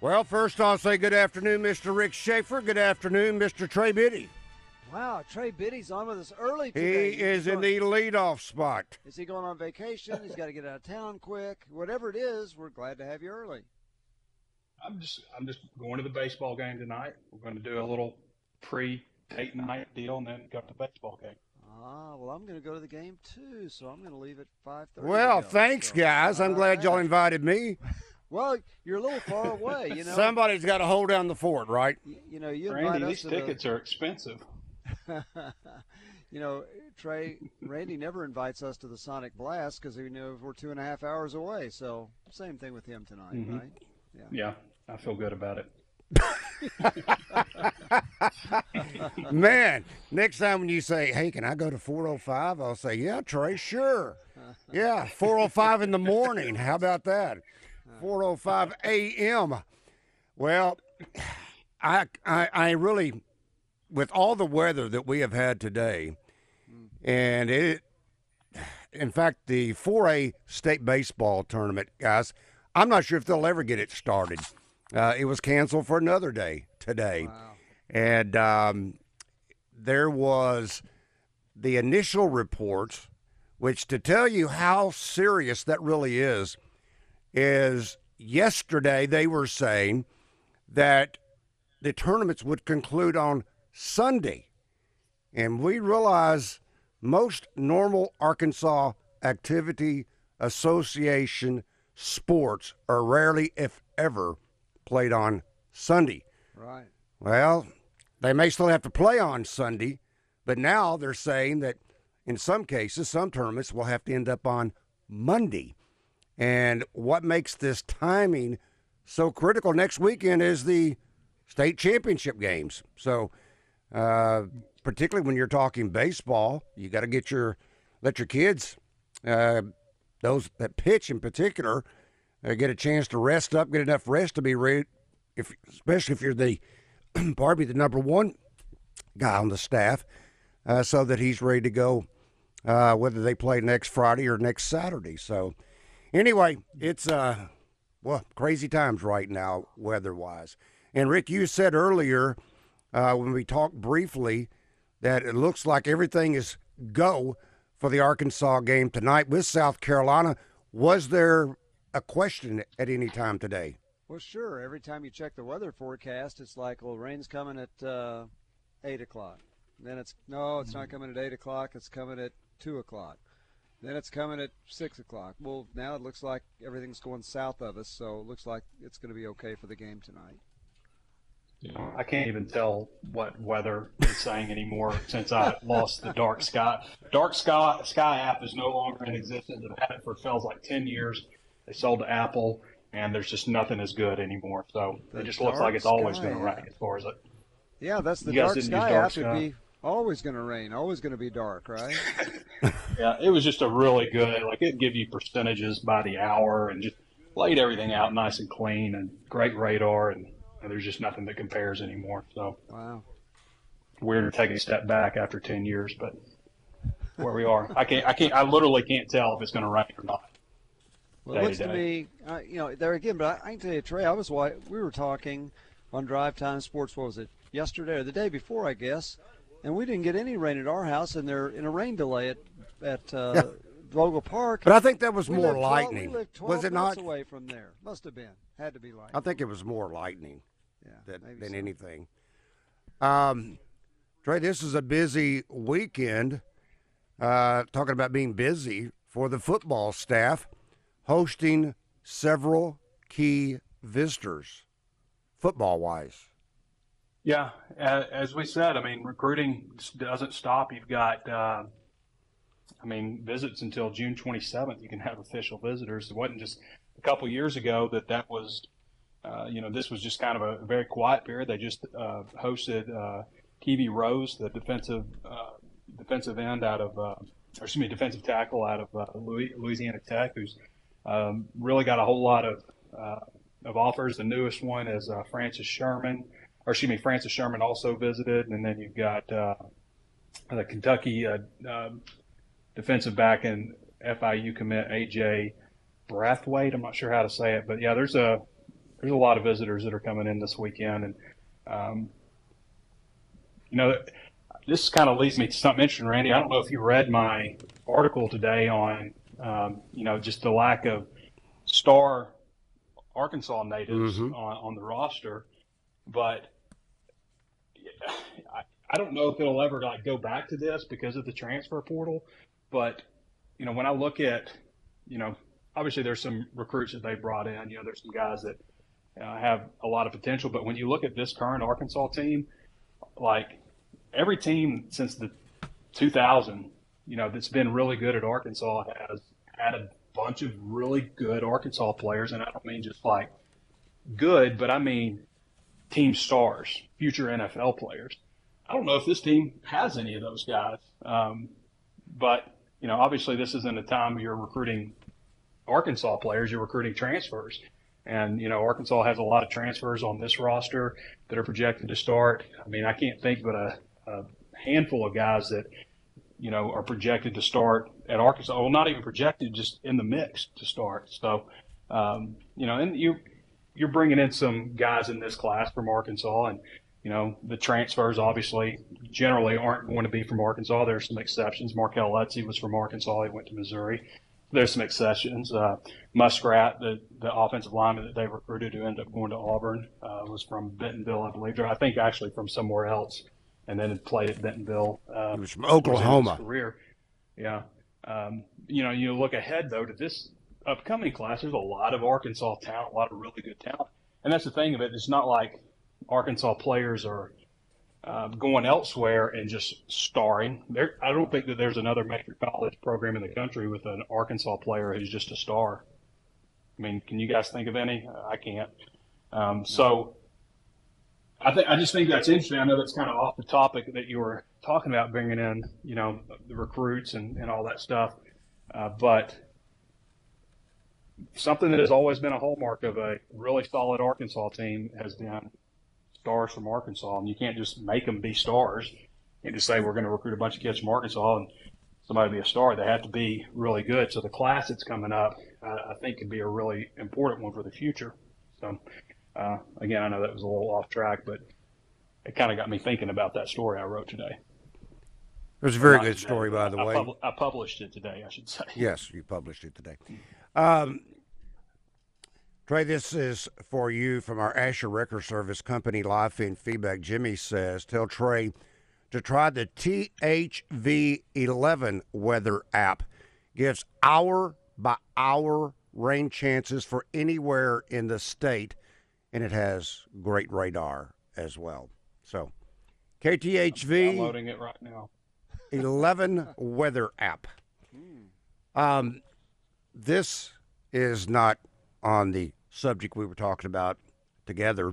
Well, first I'll say good afternoon, Mr. Rick Schaefer. Good afternoon, Mr. Trey Biddy. Wow, Trey Biddy's on with us early today. He today. is He's in going- the leadoff spot. Is he going on vacation? He's got to get out of town quick. Whatever it is, we're glad to have you early. I'm just I'm just going to the baseball game tonight. We're going to do a little pre date night deal and then go to the baseball game. Ah, well, I'm going to go to the game too, so I'm going to leave at 5:30. Well, to thanks, So, guys. I'm all glad y'all invited me. Well, you're a little far away, you know. Somebody's got to hold down the fort, right? Y- you know, you invite Randy, us these to tickets are expensive. you know, Trey, Randy never invites us to the Sonic Blast because he knows we're two and a half hours away. So same thing with him tonight, Mhm. right? Yeah, I feel good about it. Man, next time when you say, "Hey, can I go to 405?" I'll say, "Yeah, Trey, sure." Yeah, 405 in the morning. How about that? 405 a.m. Well, I, I I really with all the weather that we have had today and it in fact the 4A state baseball tournament guys, I'm not sure if they'll ever get it started. Uh, it was canceled for another day today. Wow. And um, there was the initial reports, which to tell you how serious that really is, is yesterday they were saying that the tournaments would conclude on Sunday. And we realize most normal Arkansas activity association sports are rarely, if ever, played on Sunday. Right. Well, they may still have to play on Sunday, but now they're saying that in some cases, some tournaments will have to end up on Monday. And what makes this timing so critical next weekend is the state championship games. So, uh, particularly when you're talking baseball, you got to get your let your kids, uh, those that pitch in particular, uh, get a chance to rest up, get enough rest to be ready. If especially if you're the me, the number one guy on the staff, uh, so that he's ready to go, uh, whether they play next Friday or next Saturday. So, anyway, it's uh, well, crazy times right now, weather-wise. And Rick, you said earlier uh, when we talked briefly that it looks like everything is go for the Arkansas game tonight with South Carolina. Was there a question at any time today? Well, sure. Every time you check the weather forecast, it's like, well, rain's coming at uh, eight o'clock. Then it's no, it's not coming at eight o'clock. It's coming at two o'clock. Then it's coming at six o'clock. Well, now it looks like everything's going south of us, so it looks like it's going to be okay for the game tonight. You know, I can't even tell what weather is saying anymore since I lost the dark sky. Dark sky sky app is no longer in existence. I've had it for feels like ten years. They sold to Apple, and there's just nothing as good anymore. So The it just looks like it's always sky going to rain as far as it. Yeah, that's the dark sky dark app. sky? It'd be always going to rain, always going to be dark, right? Yeah, it was just a really good. Like it'd give you percentages by the hour and just laid everything out nice and clean and great radar and, and there's just nothing that compares anymore. So wow. weird to take a step back after ten years, but where we are, I can't, I can't, I literally can't tell if it's going to rain or not. Well, it looks to to me, uh, you know, there again, but I, I can tell you, Trey, I was wa- we were talking on Drive Time Sports. What was it? Yesterday or the day before, I guess, and we didn't get any rain at our house, and they're in a rain delay at at uh, Yeah. Vogel Park. But I think that was We more 12 lightning. We lived 12 Was it not? away from there? Must have been. Had to be lightning. I think it was more lightning yeah, than, than so. anything. Um, Trey, this is a busy weekend. Uh, talking about being busy for the football staff, hosting several key visitors, football wise. Yeah, as we said, I mean, recruiting doesn't stop. You've got, uh, I mean, visits until June 27th. You can have official visitors. It wasn't just a couple years ago that that was uh, you know, this was just kind of a very quiet period. They just uh, hosted uh, Kiwi Rose, the defensive uh, defensive end out of, uh, or excuse me, defensive tackle out of Louisiana Tech, who's um, really got a whole lot of of offers. The newest one is Francis Sherman, or excuse me, Francis Sherman also visited, and then you've got the Kentucky um, defensive back and FIU commit AJ Brathwaite. I'm not sure how to say it, but yeah, there's a there's a lot of visitors that are coming in this weekend, and um, you know, this kind of leads me to something interesting, Randy. I don't know if you read my article today on um, you know just the lack of star Arkansas natives mm-hmm. on, on the roster, but I, I don't know if it'll ever like go back to this because of the transfer portal. But you know, when I look at you know, obviously there's some recruits that they brought in. You know, there's some guys that uh, have a lot of potential. But when you look at this current Arkansas team, like every team since the 2000, you know, that's been really good at Arkansas has had a bunch of really good Arkansas players, and I don't mean just like good, but I mean team stars, future NFL players. I don't know if this team has any of those guys, um, but you know, obviously this isn't a time you're recruiting Arkansas players; you're recruiting transfers. And, you know, Arkansas has a lot of transfers on this roster that are projected to start. I mean, I can't think but a, a handful of guys that, you know, are projected to start at Arkansas. Well, not even projected, just in the mix to start. So, um, you know, and you, you're bringing in some guys in this class from Arkansas, and you know the transfers obviously generally aren't going to be from Arkansas. There's some exceptions. Markell Utsey was from Arkansas; he went to Missouri there's some exceptions. Uh, Muskrat, the, the offensive lineman that they recruited who ended up going to Auburn, uh, was from Bentonville, I believe. Or I think actually from somewhere else, and then played at Bentonville. Uh, he was from Oklahoma. career, yeah. Um, you know, you look ahead though to this upcoming class. There's a lot of Arkansas talent, a lot of really good talent, and that's the thing of it. It's not like Arkansas players are uh, going elsewhere and just starring. There, I don't think that there's another major college program in the country with an Arkansas player who's just a star. I mean, can you guys think of any? I can't. Um, so I think I just think that's interesting. I know that's kind of off the topic that you were talking about bringing in, you know, the recruits and, and all that stuff, uh, but something that has always been a hallmark of a really solid Arkansas team has been stars from Arkansas, and you can't just make them be stars. and just say we're going to recruit a bunch of kids from Arkansas and somebody be a star. They have to be really good. So the class that's coming up, uh, I think, could be a really important one for the future. So uh, again, I know that was a little off track, but it kind of got me thinking about that story I wrote today. It was a very good today, story, by the I, way. Pub- I published it today, I should say. Yes, you published it today. Um, Trey, this is for you from our Asher Wrecker Service Company live feed feedback. Jimmy says, tell Trey to try the THV11 weather app. Gives hour by hour rain chances for anywhere in the state, and it has great radar as well. So, KTHV. I'm downloading it right now. 11 weather app. Um, this is not on the subject we were talking about together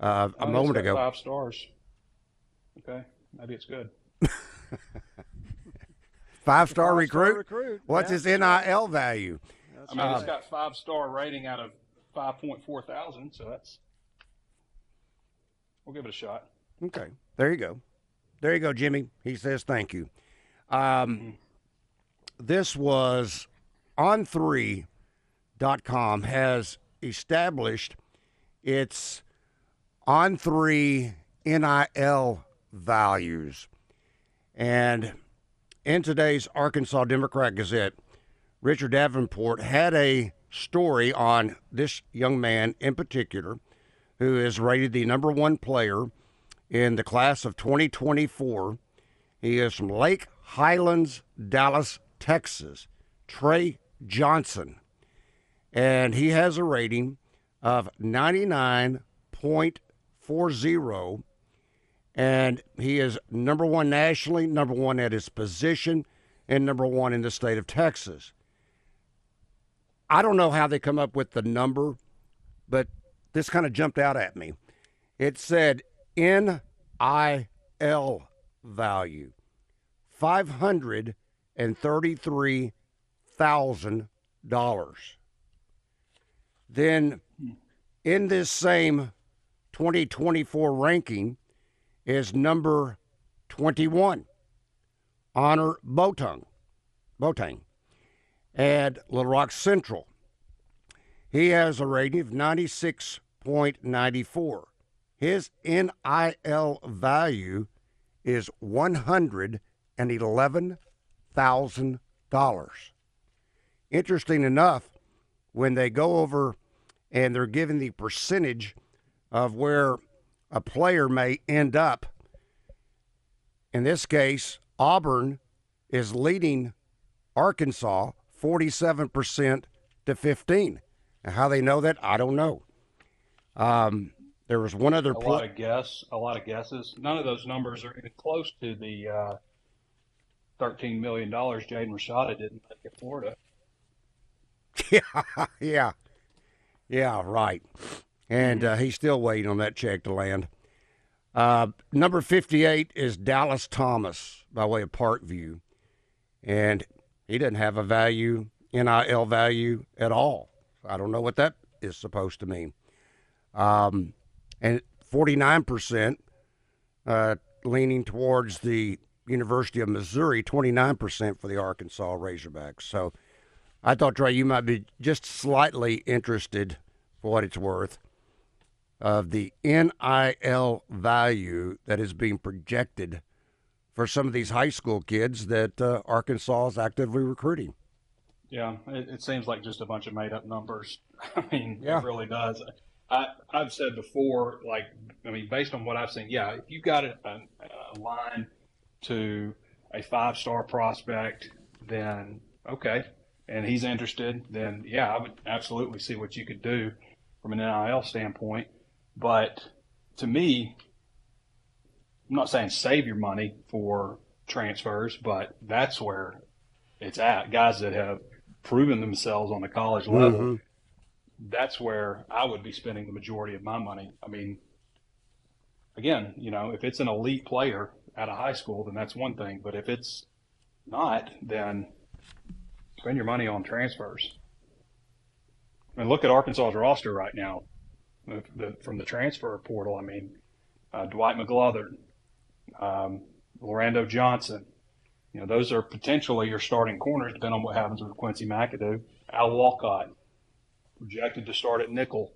uh, a oh, moment ago. Five stars. Okay, maybe it's good. five star recruit? recruit. What's yeah. his NIL value? I mean, it's got five star rating out of five point four thousand, so that's we'll give it a shot. Okay, there you go, there you go, Jimmy. He says thank you. Um, mm-hmm. This was on three dot com has established its on three NIL values. And in today's Arkansas Democrat Gazette, Richard Davenport had a story on this young man in particular who is rated the number one player in the class of 2024. He is from Lake Highlands, Dallas, Texas. Trey Johnson and he has a rating of 99.40 and he is number one nationally, number one at his position, and number one in the state of Texas. I don't know how they come up with the number, but this kind of jumped out at me. It said NIL value $533,000. Then in this same 2024 ranking is number 21, Honor Boateng. Boateng. at Little Rock Central. He has a rating of 96.94. His NIL value is $111,000. Interesting enough, when they go over and they're given the percentage of where a player may end up, in this case, Auburn is leading Arkansas 47% to 15. And how they know that, I don't know. Um, there was one other a lot of guess, a lot of guesses. None of those numbers are even close to the uh, thirteen million dollars Jaden Rashada didn't make at Florida. Yeah, yeah, yeah, right. And uh, he's still waiting on that check to land. Uh, number fifty-eight is Dallas Thomas by way of Parkview, and he doesn't have a value, NIL value at all. I don't know what that is supposed to mean. Um, and 49% uh, leaning towards the University of Missouri, 29% for the Arkansas Razorbacks. So I thought, Trey, you might be just slightly interested, for what it's worth, of the NIL value that is being projected for some of these high school kids that uh, Arkansas is actively recruiting. Yeah, it, it, seems like just a bunch of made up numbers. I mean, yeah. it really does. I, I've said before, like, I mean, based on what I've seen, yeah, if you've got a, a, a line to a five star prospect, then okay, and he's interested, then yeah, I would absolutely see what you could do from an NIL standpoint. But to me, I'm not saying save your money for transfers, but that's where it's at. Guys that have proven themselves on the college level. Mm-hmm that's where I would be spending the majority of my money. I mean, again, you know, if it's an elite player at a high school, then that's one thing. But if it's not, then spend your money on transfers. I mean, look at Arkansas's roster right now the, from the transfer portal. I mean, uh, Dwight McGlothern, um, Lorando Johnson. You know, those are potentially your starting corners, depending on what happens with Quincy McAdoo. Al Walcott projected to start at nickel.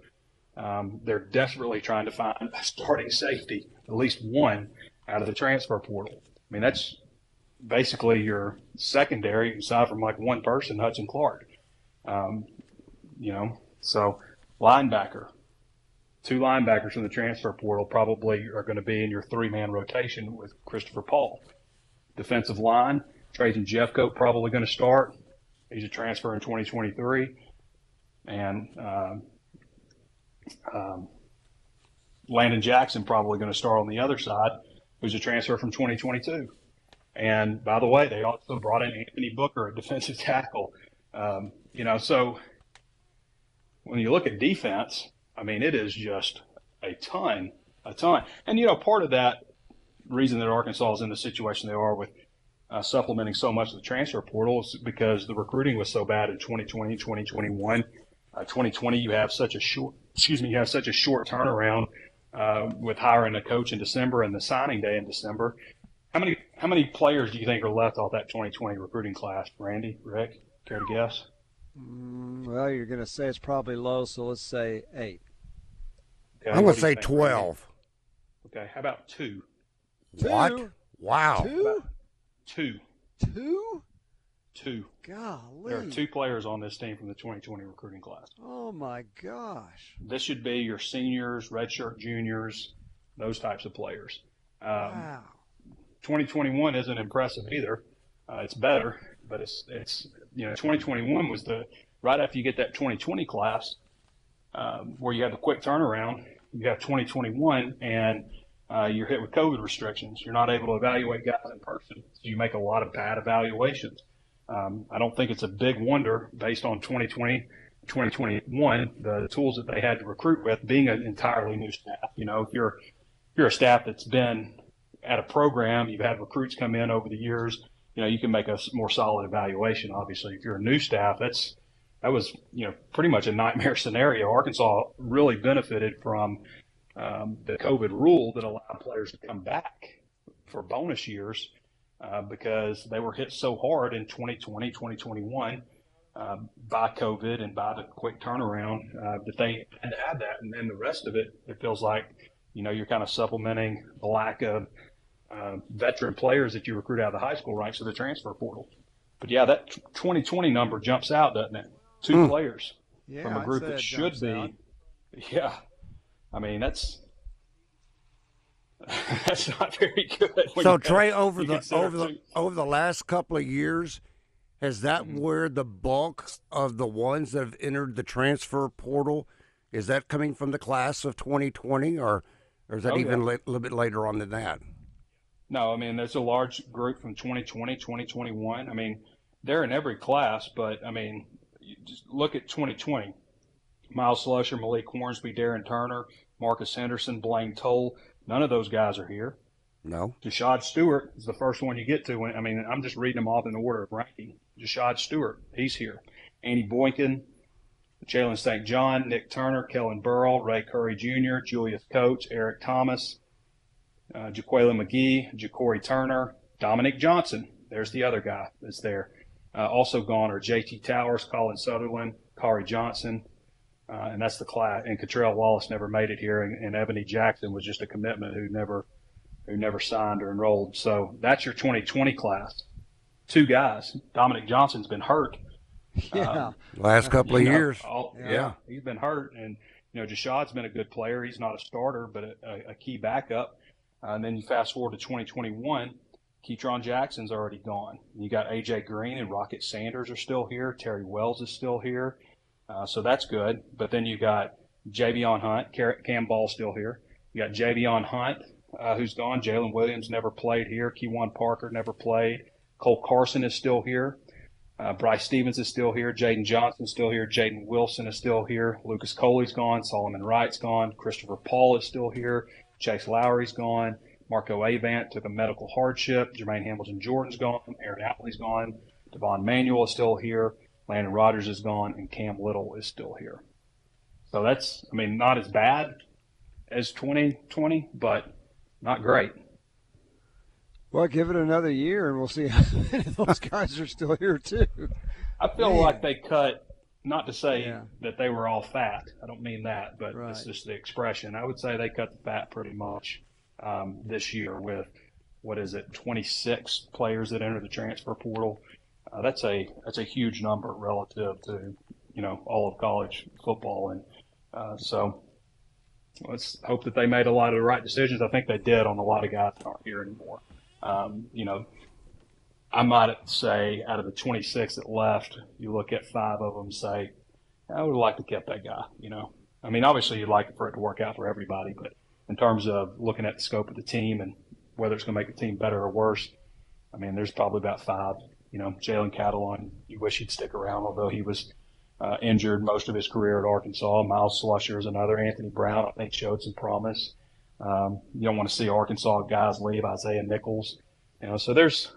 Um, they're desperately trying to find a starting safety, at least one out of the transfer portal. I mean, that's basically your secondary, aside from like one person, Hudson Clark. Um, you know, so linebacker, two linebackers from the transfer portal probably are going to be in your three man rotation with Christopher Paul. Defensive line, Trajan Jeffcoat probably going to start. He's a transfer in 2023 and um, um, Landon Jackson probably going to start on the other side, who's a transfer from 2022. And by the way, they also brought in Anthony Booker, a defensive tackle. Um, you know, so when you look at defense, I mean, it is just a ton, a ton. And, you know, part of that reason that Arkansas is in the situation they are with uh, supplementing so much of the transfer portal is because the recruiting was so bad in 2020, 2021 uh, 2020, you have such a short, excuse me, you have such a short turnaround uh, with hiring a coach in December and the signing day in December. How many how many players do you think are left off that 2020 recruiting class, Randy, Rick? Care to guess? Mm, well, you're going to say it's probably low, so let's say eight. Okay, I'm going to say 12. Okay, how about two? What? Wow. Two? Two. Two? Two. Golly. There are two players on this team from the 2020 recruiting class. Oh my gosh. This should be your seniors, redshirt juniors, those types of players. Um, wow. 2021 isn't impressive either. Uh, it's better, but it's it's you know 2021 was the right after you get that 2020 class um, where you have a quick turnaround. You have 2021 and uh, you're hit with COVID restrictions. You're not able to evaluate guys in person, so you make a lot of bad evaluations. Um, I don't think it's a big wonder based on 2020, 2021, the tools that they had to recruit with, being an entirely new staff. You know, if you're if you're a staff that's been at a program, you've had recruits come in over the years. You know, you can make a more solid evaluation. Obviously, if you're a new staff, that's that was you know pretty much a nightmare scenario. Arkansas really benefited from um, the COVID rule that allowed players to come back for bonus years uh, because they were hit so hard in 2020, 2021 uh, by COVID and by the quick turnaround uh, that they had to add that. And then the rest of it, it feels like, you know, you're kind of supplementing the lack of uh, veteran players that you recruit out of the high school ranks to the transfer portal. But yeah, that 2020 number jumps out, doesn't it? Two mm. players yeah, from a group that should be. Out. Yeah. I mean, that's that's not very good. So Trey, over the over the over the last couple of years, has that mm-hmm. where the bulk of the ones that have entered the transfer portal is that coming from the class of 2020, or or is that oh, even a little bit later on than that? No, I mean there's a large group from 2020, 2021. I mean they're in every class, but I mean just look at 2020. Myles Slusher, Malik Hornsby, Darren Turner, Marcus Henderson, Blaine Toll. None of those guys are here. No. Jashaud Stewart is the first one you get to. I mean, I'm just reading them off in order of ranking. Jashaud Stewart, he's here. Andy Boykin, Jalen St. John, Nick Turner, Kellen Burrell, Ray Curry Jr., Julius Coates, Eric Thomas, uh, Jaquela McGee, Ja'Cory Turner, Dominique Johnson. There's the other guy that's there. Uh, also gone are JT Towers, Colin Sutherland, Kari Johnson, uh, and that's the class. And Catrell Wallace never made it here, and, and Ebony Jackson was just a commitment who never who never signed or enrolled. So that's your 2020 class. Two guys. Dominique Johnson's been hurt. Yeah. Um, Last couple of know, years. All, yeah. yeah. He's been hurt. And, you know, Jashad's been a good player. He's not a starter, but a, a key backup. Uh, and then you fast forward to 2021. Ketron Jackson's already gone. You got AJ Green and Rocket Sanders are still here. Terry Wells is still here. Uh, so that's good. But then you got Javion Hunt, Cam Ball still here. You got Javion Hunt, uh, who's gone. Jalen Williams never played here. Keywan Parker never played. Cole Carson is still here. Uh, Bryce Stevens is still here. Jaden Johnson is still here. Jaden Wilson is still here. Lucas Coley's gone. Solomon Wright's gone. Christopher Paul is still here. Chase Lowry's gone. Marco Avant took a medical hardship. Jermaine Hamilton Jordan's gone. Aaron Appley's gone. Devon Manuel is still here. Landon Rogers is gone. And Cam Little is still here. So that's, I mean, not as bad as 2020, but not great. Well, give it another year, and we'll see how many of those guys are still here too. I feel Man. like they cut. Not to say yeah. that they were all fat. I don't mean that, but right. it's just the expression. I would say they cut the fat pretty much um, this year with what is it, 26 players that enter the transfer portal. Uh, that's a that's a huge number relative to you know all of college football, and uh, so let's hope that they made a lot of the right decisions. I think they did on a lot of guys that aren't here anymore. Um, you know, I might say out of the 26 that left, you look at five of them, say, I would like to keep that guy. You know, I mean, obviously you'd like for it to work out for everybody, but in terms of looking at the scope of the team and whether it's going to make the team better or worse, I mean, there's probably about five. You know, Jalen Catalon, you wish he'd stick around, although he was uh, injured most of his career at Arkansas. Myles Slusher is another. Anthony Brown, I think, showed some promise. Um, you don't want to see Arkansas guys leave. Isaiah Nichols, you know. So there's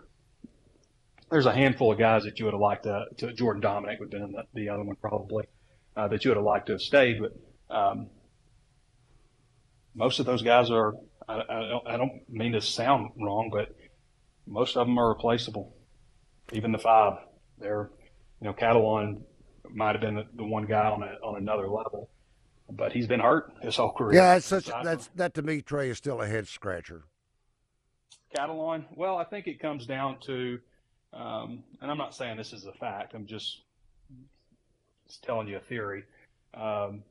there's a handful of guys that you would have liked to. to Jordan Domineck would have been the, the other one probably uh, that you would have liked to have stayed, but um, most of those guys are. I, I, don't, I don't mean to sound wrong, but most of them are replaceable. Even the five, they're you know, Catalon might have been the, the one guy on a, on another level, but he's been hurt his whole career. Yeah, that's such that's that to me, Trey is still a head scratcher. Catalon, well, I think it comes down to, um, and I'm not saying this is a fact. I'm just, just telling you a theory. Um,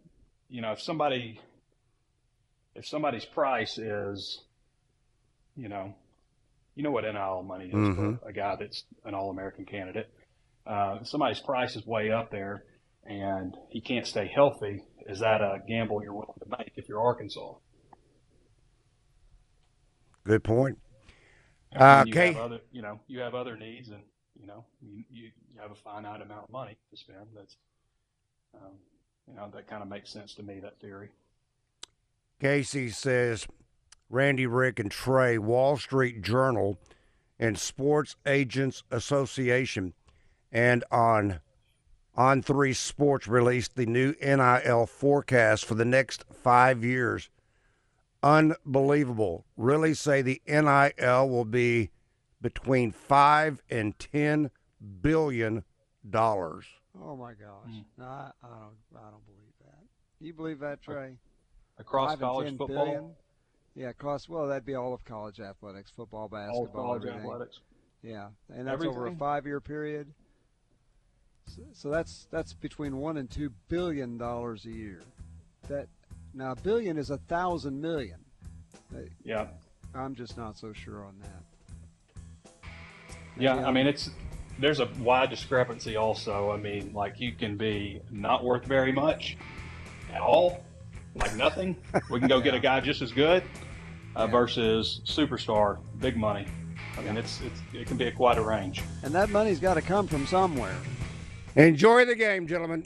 you know, if somebody, if somebody's price is, you know, you know what NIL money is mm-hmm. for a guy that's an All American candidate uh, somebody's price is way up there and he can't stay healthy, is that a gamble you're willing to make if you're Arkansas? Good point. Uh, you okay. Have other, you know, you have other needs, and you know, you, you, you have a finite amount of money to spend. That's Um, you know, that kind of makes sense to me. That theory. Casey says, Randy, Rick, and Trey, Wall Street Journal, and Sports Agents Association, and on on three sports released the new NIL forecast for the next five years. Unbelievable. Really say the NIL will be between five and ten billion dollars. Oh my gosh! Hmm. No, I, I don't. I don't believe that. You believe that, Trey? Across Five and college football, billion? Yeah, across. Well, that'd be all of college athletics, football, all basketball, of college everything. athletics. Yeah, and that's over a five-year period. So, so that's that's between one and two billion dollars a year. That now a billion is a thousand million. Yeah, I'm just not so sure on that. yeah. Maybe I mean, it's there's a wide discrepancy. Also, I mean, like you can be not worth very much at all, like nothing. We can go get a guy just as good uh, Yeah. versus superstar, big money. I mean, it's it's it can be a quite a range. and that money's got to come from somewhere. Enjoy the game, gentlemen.